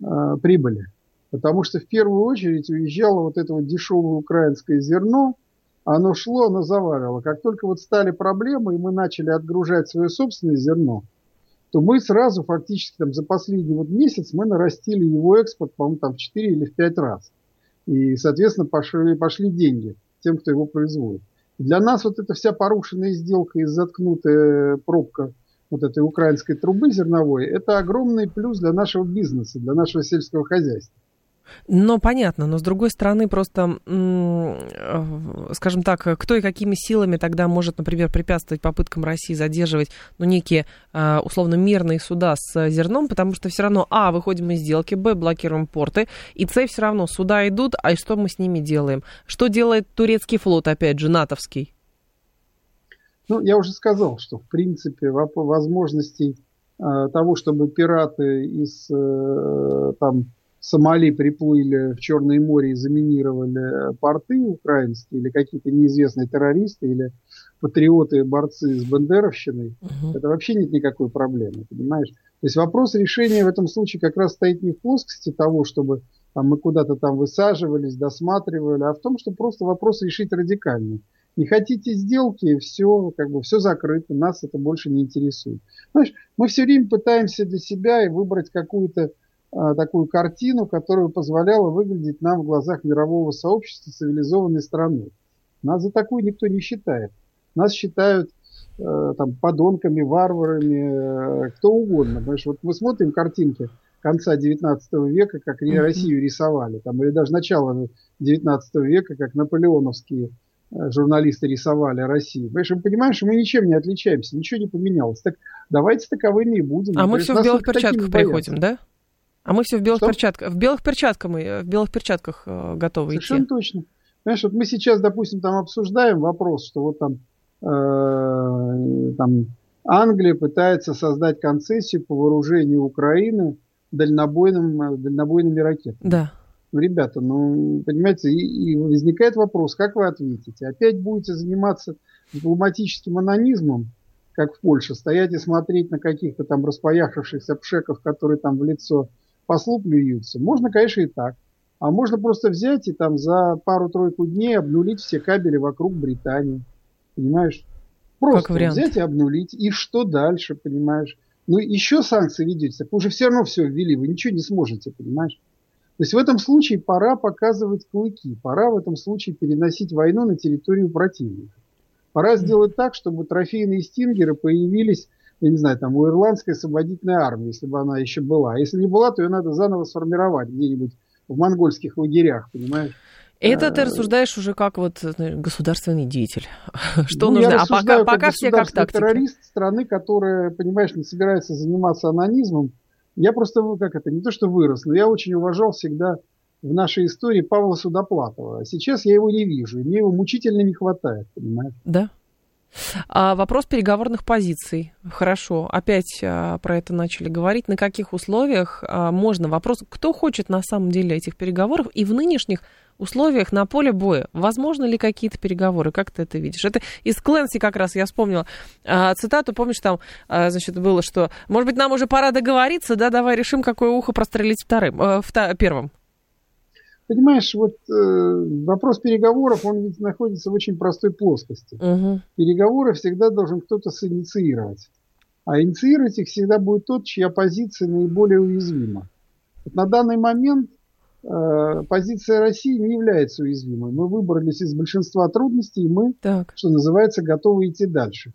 э, прибыли. Потому что в первую очередь уезжало вот это вот дешевое украинское зерно, оно шло, оно заваривало. Как только вот стали проблемы, и мы начали отгружать свое собственное зерно, то мы сразу фактически там за последний вот месяц мы нарастили его экспорт, по-моему, там в 4 или в 5 раз. И, соответственно, пошли, пошли деньги тем, кто его производит. Для нас вот эта вся порушенная сделка и заткнутая пробка вот этой украинской трубы зерновой, это огромный плюс для нашего бизнеса, для нашего сельского хозяйства. Но понятно, но с другой стороны, просто, э, скажем так, кто и какими силами тогда может, например, препятствовать попыткам России задерживать, ну, некие, э, условно, мирные суда с зерном, потому что все равно, а, выходим из сделки, б, блокируем порты, и с, все равно суда идут, а что мы с ними делаем? Что делает турецкий флот, опять же, натовский? Ну, я уже сказал, что, в принципе, возможностей э, того, чтобы пираты из, там, Сомали приплыли в Черное море и заминировали порты украинские, или какие-то неизвестные террористы, или патриоты, борцы с бандеровщиной, угу. это вообще нет никакой проблемы, понимаешь? То есть вопрос решения в этом случае как раз стоит не в плоскости того, чтобы там, мы куда-то там высаживались, досматривали, а в том, что просто вопрос решить радикальный. Не хотите сделки, все, как бы, все закрыто, нас это больше не интересует. Знаешь, мы все время пытаемся для себя и выбрать какую-то такую картину, которая позволяла выглядеть нам в глазах мирового сообщества цивилизованной страной. Нас за такую никто не считает. Нас считают э, там, подонками, варварами, э, кто угодно. Понимаешь, вот мы смотрим картинки конца 19 века, как. Россию рисовали, там, или даже начала 19 века, как наполеоновские э, журналисты рисовали Россию. Понимаешь, мы понимаем, что мы ничем не отличаемся, ничего не поменялось. Так давайте таковыми и будем. А мы все в белых перчатках приходим, да? А мы все в белых что? перчатках. В белых перчатках мы в белых перчатках э, готовы Совершенно идти. точно. Понимаешь, вот мы сейчас, допустим, там обсуждаем вопрос, что вот там, э, там Англия пытается создать концессию по вооружению Украины дальнобойным, э, дальнобойными ракетами. Да. Ну, ребята, ну, понимаете, и, и возникает вопрос, как вы ответите? Опять будете заниматься дипломатическим анонизмом, как в Польше, стоять и смотреть на каких-то там распояхавшихся пшеков, которые там в лицо послу плюются? Можно, конечно, и так. А можно просто взять и там за пару-тройку дней обнулить все кабели вокруг Британии. Понимаешь? Просто взять и обнулить. И что дальше, понимаешь? Ну, еще санкции ведете, вы уже все равно все ввели, вы ничего не сможете, понимаешь? То есть в этом случае пора показывать клыки, пора в этом случае переносить войну на территорию противника. Пора сделать так, чтобы трофейные стингеры появились, я не знаю, там у ирландской освободительной армии, если бы она еще была. А если не была, то ее надо заново сформировать где-нибудь в монгольских лагерях, понимаешь? Это ты рассуждаешь уже как вот государственный деятель. Что ну, нужно? А пока, пока все как тактики. террорист страны, которая, понимаешь, не собирается заниматься анонизмом. Я просто, ну, как это, не то что вырос, но я очень уважал всегда в нашей истории Павла Судоплатова. А сейчас я его не вижу, и мне его мучительно не хватает, понимаешь? Да. А вопрос переговорных позиций. Хорошо, опять а, про это начали говорить. На каких условиях а, можно? Вопрос, кто хочет на самом деле этих переговоров и в нынешних условиях на поле боя. Возможно ли какие-то переговоры? Как ты это видишь? Это из Кленси как раз я вспомнила а, цитату. Помнишь, там, а, значит, было, что, может быть, нам уже пора договориться, да, давай решим, какое ухо прострелить вторым, а, вта- первым. Понимаешь, вот э, вопрос переговоров, он ведь находится в очень простой плоскости. Угу. Переговоры всегда должен кто-то синициировать. А инициировать их всегда будет тот, чья позиция наиболее уязвима. Вот на данный момент э, позиция России не является уязвимой. Мы выбрались из большинства трудностей, и мы, так. что называется, готовы идти дальше.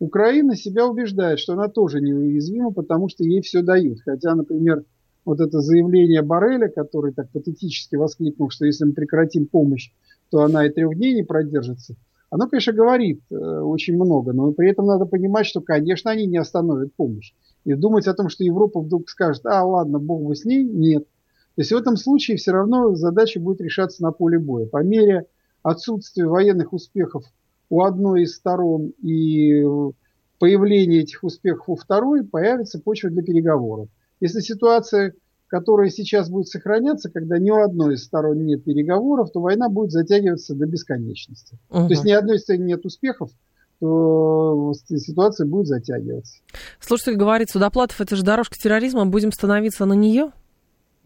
Украина себя убеждает, что она тоже неуязвима, потому что ей все дают. Хотя, например, вот это заявление Барреля, который так патетически воскликнул, что если мы прекратим помощь, то она и трех дней не продержится, оно, конечно, говорит э, очень много, но при этом надо понимать, что, конечно, они не остановят помощь. И думать о том, что Европа вдруг скажет, а, ладно, бог бы с ней, нет. То есть в этом случае все равно задача будет решаться на поле боя. По мере отсутствия военных успехов у одной из сторон и появления этих успехов у второй, появится почва для переговоров. Если ситуация, которая сейчас будет сохраняться, когда ни у одной из сторон нет переговоров, то война будет затягиваться до бесконечности. Угу. То есть ни одной стороны нет успехов, то ситуация будет затягиваться. Слушатель говорит, Судоплатов, это же дорожка терроризма, будем становиться на нее?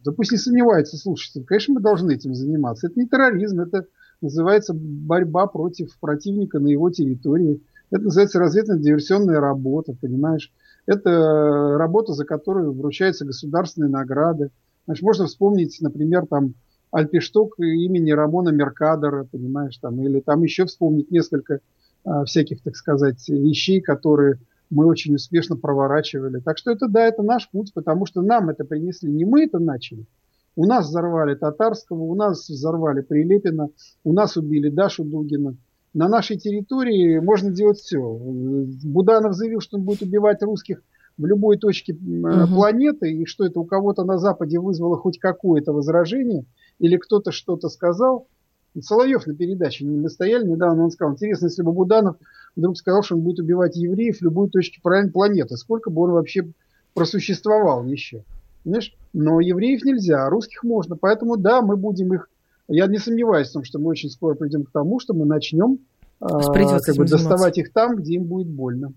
Да пусть не сомневается слушатель. Конечно, мы должны этим заниматься. Это не терроризм, это называется борьба против противника на его территории. Это называется разведно-диверсионная работа, понимаешь? Это работа, за которую вручаются государственные награды. Значит, можно вспомнить, например, там Альпишток имени Рамона Меркадора, понимаешь, там, или там еще вспомнить несколько а, всяких, так сказать, вещей, которые мы очень успешно проворачивали. Так что это, да, это наш путь, потому что нам это принесли, не мы это начали. У нас взорвали Татарского, у нас взорвали Прилепина, у нас убили Дашу Дугина – на нашей территории можно делать все. Буданов заявил, что он будет убивать русских в любой точке угу. планеты, и что это у кого-то на Западе вызвало хоть какое-то возражение, или кто-то что-то сказал. Соловьев на передаче, мы стояли недавно, он сказал, интересно, если бы Буданов вдруг сказал, что он будет убивать евреев в любой точке планеты, сколько бы он вообще просуществовал еще. Понимаешь? Но евреев нельзя, а русских можно. Поэтому да, мы будем их я не сомневаюсь в том, что мы очень скоро придем к тому, что мы начнем а, как бы доставать их там, где им будет больно.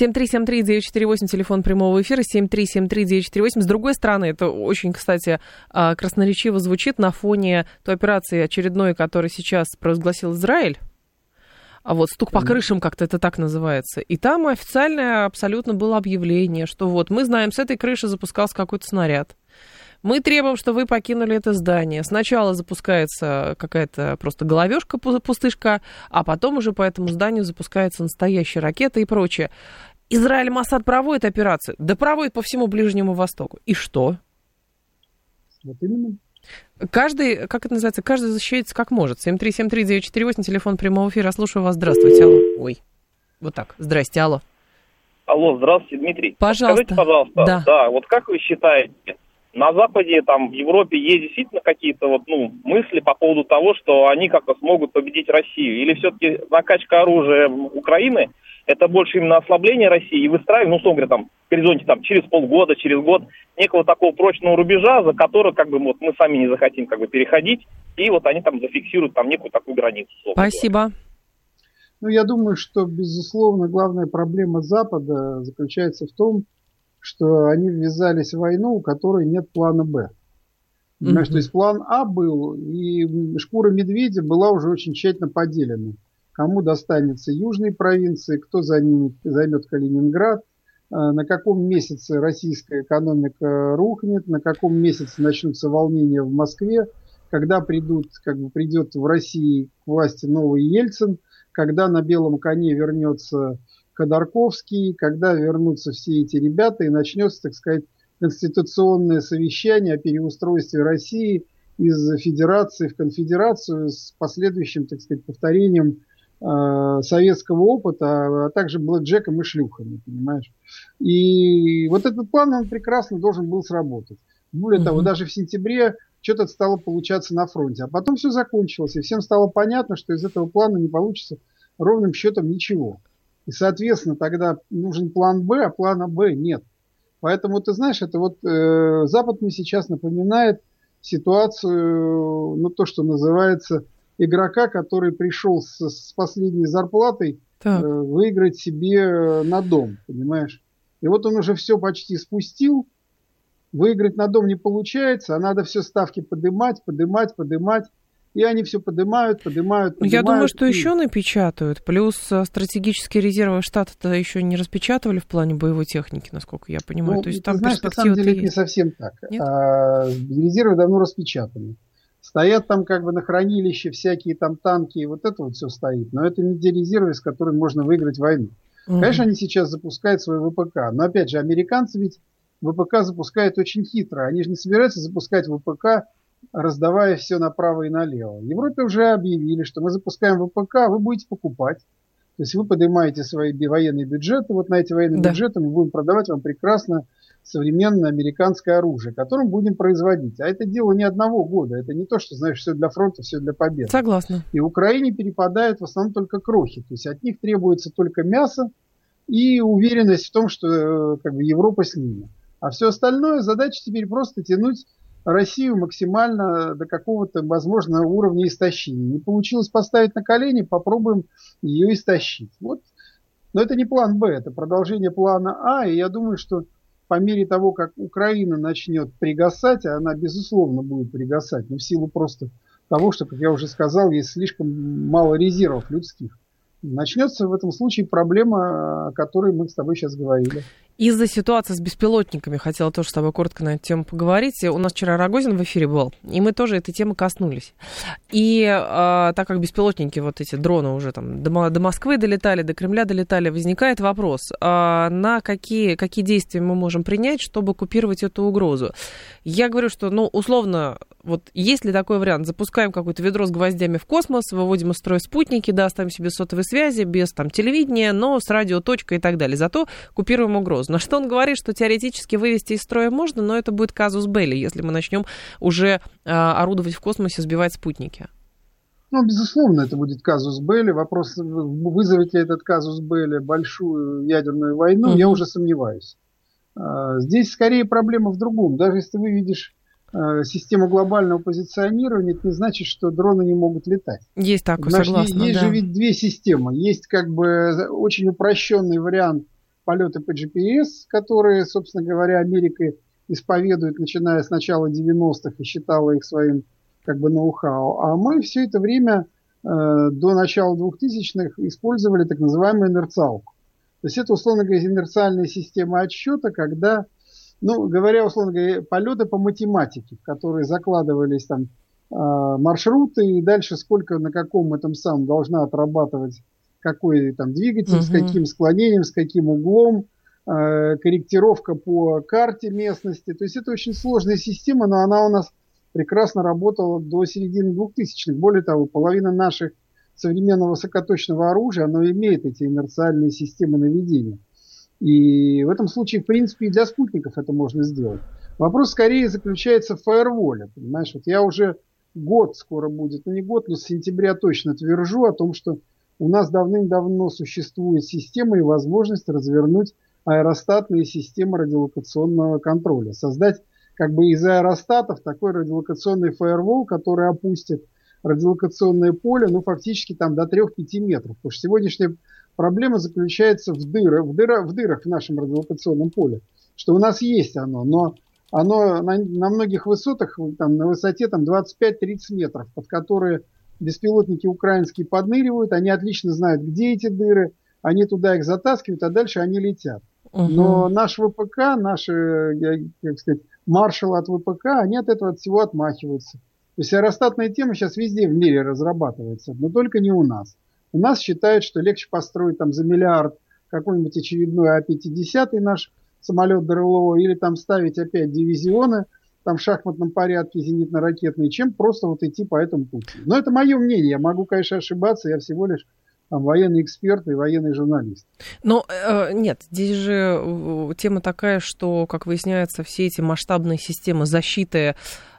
7373948, телефон прямого эфира, 7373948. С другой стороны, это очень, кстати, а, красноречиво звучит на фоне той операции очередной, которую сейчас провозгласил Израиль. А вот стук по крышам как-то это так называется. И там официальное абсолютно было объявление, что вот мы знаем, с этой крыши запускался какой-то снаряд. Мы требуем, что вы покинули это здание. Сначала запускается какая-то просто головешка, пустышка, а потом уже по этому зданию запускается настоящая ракета и прочее. Израиль Масад проводит операцию, да проводит по всему Ближнему Востоку. И что? Вот именно. Каждый, как это называется, каждый защищается как может. 7373948, телефон прямого эфира. Слушаю вас. Здравствуйте, алло. Ой, вот так. Здрасте, алло. Алло, здравствуйте, Дмитрий. Пожалуйста. Скажите, пожалуйста, да. да, вот как вы считаете, на Западе, там, в Европе есть действительно какие-то вот, ну, мысли по поводу того, что они как-то смогут победить Россию? Или все-таки накачка оружия Украины – это больше именно ослабление России и выстраивание, ну, условно говоря, там, в горизонте там, через полгода, через год, некого такого прочного рубежа, за который как бы вот, мы сами не захотим как бы переходить, и вот они там зафиксируют там некую такую границу. Спасибо. Ну, я думаю, что, безусловно, главная проблема Запада заключается в том, что они ввязались в войну, у которой нет плана «Б». Понимаешь, mm-hmm. то есть план А был, и шкура медведя была уже очень тщательно поделена. Кому достанется южные провинции, кто за ними займет Калининград, э, на каком месяце российская экономика рухнет, на каком месяце начнутся волнения в Москве, когда придут, как бы придет в России к власти новый Ельцин, когда на белом коне вернется Ходорковский, когда вернутся все эти ребята и начнется, так сказать, конституционное совещание о переустройстве России из федерации в конфедерацию с последующим, так сказать, повторением э, советского опыта, а также блэкджеком и шлюхами, понимаешь? И вот этот план, он прекрасно должен был сработать. Более mm-hmm. того, даже в сентябре что-то стало получаться на фронте. А потом все закончилось, и всем стало понятно, что из этого плана не получится ровным счетом ничего. И, соответственно, тогда нужен план Б, а плана Б нет. Поэтому, ты знаешь, это вот э, Запад мне сейчас напоминает ситуацию, ну, то, что называется, игрока, который пришел с, с последней зарплатой э, выиграть себе на дом, понимаешь? И вот он уже все почти спустил, выиграть на дом не получается, а надо все ставки подымать, подымать, подымать и они все поднимают, поднимают, поднимают. Я думаю, что и... еще напечатают. Плюс э, стратегические резервы штата-то еще не распечатывали в плане боевой техники, насколько я понимаю. Ну, То есть там знаешь, на самом деле это не совсем так. А, резервы давно распечатаны. Стоят там как бы на хранилище всякие там танки, и вот это вот все стоит. Но это не те резервы, с которыми можно выиграть войну. Угу. Конечно, они сейчас запускают свой ВПК. Но опять же, американцы ведь ВПК запускают очень хитро. Они же не собираются запускать ВПК раздавая все направо и налево. В Европе уже объявили, что мы запускаем ВПК, вы будете покупать. То есть вы поднимаете свои военные бюджеты, вот на эти военные да. бюджеты мы будем продавать вам прекрасно современное американское оружие, которое будем производить. А это дело не одного года. Это не то, что, знаешь, все для фронта, все для победы. Согласна. И Украине перепадают в основном только крохи. То есть от них требуется только мясо и уверенность в том, что э, как бы, Европа с ними. А все остальное задача теперь просто тянуть Россию максимально до какого-то, возможно, уровня истощения. Не получилось поставить на колени, попробуем ее истощить. Вот. Но это не план Б, это продолжение плана А, и я думаю, что по мере того, как Украина начнет пригасать, а она, безусловно, будет пригасать, но в силу просто того, что, как я уже сказал, есть слишком мало резервов людских, начнется в этом случае проблема, о которой мы с тобой сейчас говорили. Из-за ситуации с беспилотниками хотела тоже с тобой коротко на эту тему поговорить. У нас вчера Рогозин в эфире был, и мы тоже этой темы коснулись. И э, так как беспилотники, вот эти дроны уже там до, до Москвы долетали, до Кремля долетали, возникает вопрос, э, на какие, какие действия мы можем принять, чтобы купировать эту угрозу. Я говорю, что, ну, условно, вот есть ли такой вариант? Запускаем какое-то ведро с гвоздями в космос, выводим из строя спутники, да, оставим себе сотовой связи, без там телевидения, но с радиоточкой и так далее. Зато купируем угрозу угрозу. На что он говорит, что теоретически вывести из строя можно, но это будет казус Белли, если мы начнем уже а, орудовать в космосе, сбивать спутники. Ну, безусловно, это будет казус Белли. Вопрос, вызовет ли этот казус Белли большую ядерную войну, угу. я уже сомневаюсь. А, здесь скорее проблема в другом. Даже если ты выведешь а, систему глобального позиционирования, это не значит, что дроны не могут летать. Есть Значит, согласна. Есть да. же ведь две системы. Есть как бы очень упрощенный вариант полеты по GPS, которые, собственно говоря, Америка исповедует, начиная с начала 90-х и считала их своим как бы ноу-хау. А мы все это время до начала 2000-х использовали так называемую инерциалку. То есть это, условно говоря, инерциальная система отсчета, когда, ну, говоря, условно говоря, полеты по математике, в которые закладывались там маршруты и дальше сколько на каком этом самом должна отрабатывать какой там двигатель, угу. с каким склонением, с каким углом, э, корректировка по карте местности. То есть это очень сложная система, но она у нас прекрасно работала до середины 2000-х. Более того, половина наших современного высокоточного оружия, оно имеет эти инерциальные системы наведения. И в этом случае, в принципе, и для спутников это можно сделать. Вопрос скорее заключается в фаерволе. Понимаешь, вот я уже год скоро будет, ну не год, но с сентября точно твержу о том, что у нас давным-давно существует система и возможность развернуть аэростатные системы радиолокационного контроля. Создать как бы из аэростатов такой радиолокационный фаервол, который опустит радиолокационное поле, ну, фактически там до 3-5 метров. Потому что сегодняшняя проблема заключается в, дырах, в, дырах, в дырах в нашем радиолокационном поле. Что у нас есть оно, но оно на, на многих высотах, там, на высоте там, 25-30 метров, под которые беспилотники украинские подныривают, они отлично знают, где эти дыры, они туда их затаскивают, а дальше они летят. Угу. Но наш ВПК, наши, как сказать, маршалы от ВПК, они от этого от всего отмахиваются. То есть аэростатная тема сейчас везде в мире разрабатывается, но только не у нас. У нас считают, что легче построить там за миллиард какой-нибудь очередной А-50 наш самолет ДРЛО или там ставить опять дивизионы там в шахматном порядке зенитно-ракетные, чем просто вот идти по этому пути. Но это мое мнение, я могу, конечно, ошибаться, я всего лишь там, военный эксперт и военный журналист. Но э, нет, здесь же э, тема такая, что, как выясняется, все эти масштабные системы защиты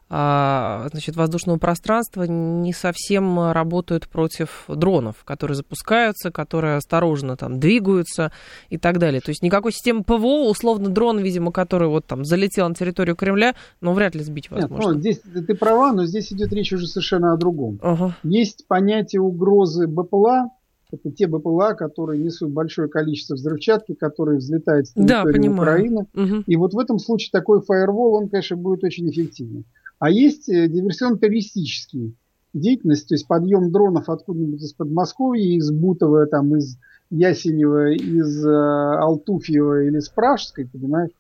значит, воздушного пространства не совсем работают против дронов, которые запускаются, которые осторожно там двигаются и так далее. То есть никакой системы ПВО, условно дрон, видимо, который вот там залетел на территорию Кремля, но вряд ли сбить возможно. Нет, ну, здесь ты права, но здесь идет речь уже совершенно о другом. Ага. Есть понятие угрозы БПЛА, это те БПЛА, которые несут большое количество взрывчатки, которые взлетают с территории да, Украины. Угу. И вот в этом случае такой фаервол, он, конечно, будет очень эффективным. А есть э, диверсионно-террористические деятельность, то есть подъем дронов откуда-нибудь из Подмосковья, из Бутова, там, из Ясенева, из э, Алтуфьева или из Пражской, понимаешь?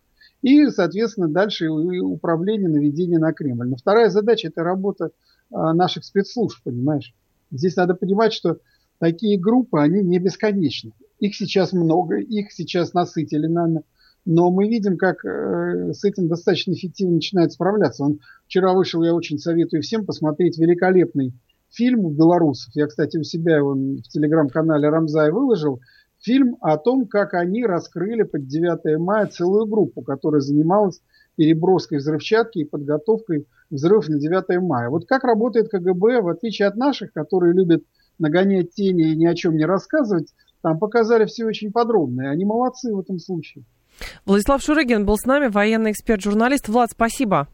И, соответственно, дальше управление наведение на Кремль. Но вторая задача – это работа э, наших спецслужб, понимаешь? Здесь надо понимать, что такие группы, они не бесконечны. Их сейчас много, их сейчас насытили, наверное, но мы видим, как э, с этим достаточно эффективно начинает справляться. Он вчера вышел, я очень советую всем посмотреть великолепный фильм у белорусов. Я, кстати, у себя его в телеграм-канале Рамзай выложил. Фильм о том, как они раскрыли под 9 мая целую группу, которая занималась переброской взрывчатки и подготовкой взрывов на 9 мая. Вот как работает КГБ, в отличие от наших, которые любят нагонять тени и ни о чем не рассказывать, там показали все очень подробно. И они молодцы в этом случае. Владислав Шурыгин был с нами, военный эксперт-журналист. Влад, спасибо.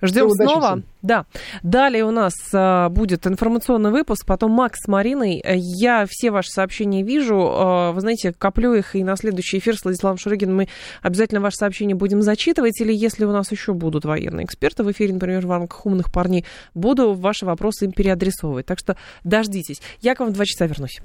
Ждем Все, снова. Всем. Да. Далее у нас а, будет информационный выпуск, потом Макс с Мариной. Я все ваши сообщения вижу. А, вы знаете, коплю их, и на следующий эфир с Владиславом Шурыгиным мы обязательно ваши сообщения будем зачитывать. Или если у нас еще будут военные эксперты в эфире, например, в рамках умных парней, буду ваши вопросы им переадресовывать. Так что дождитесь. Я к вам в два часа вернусь.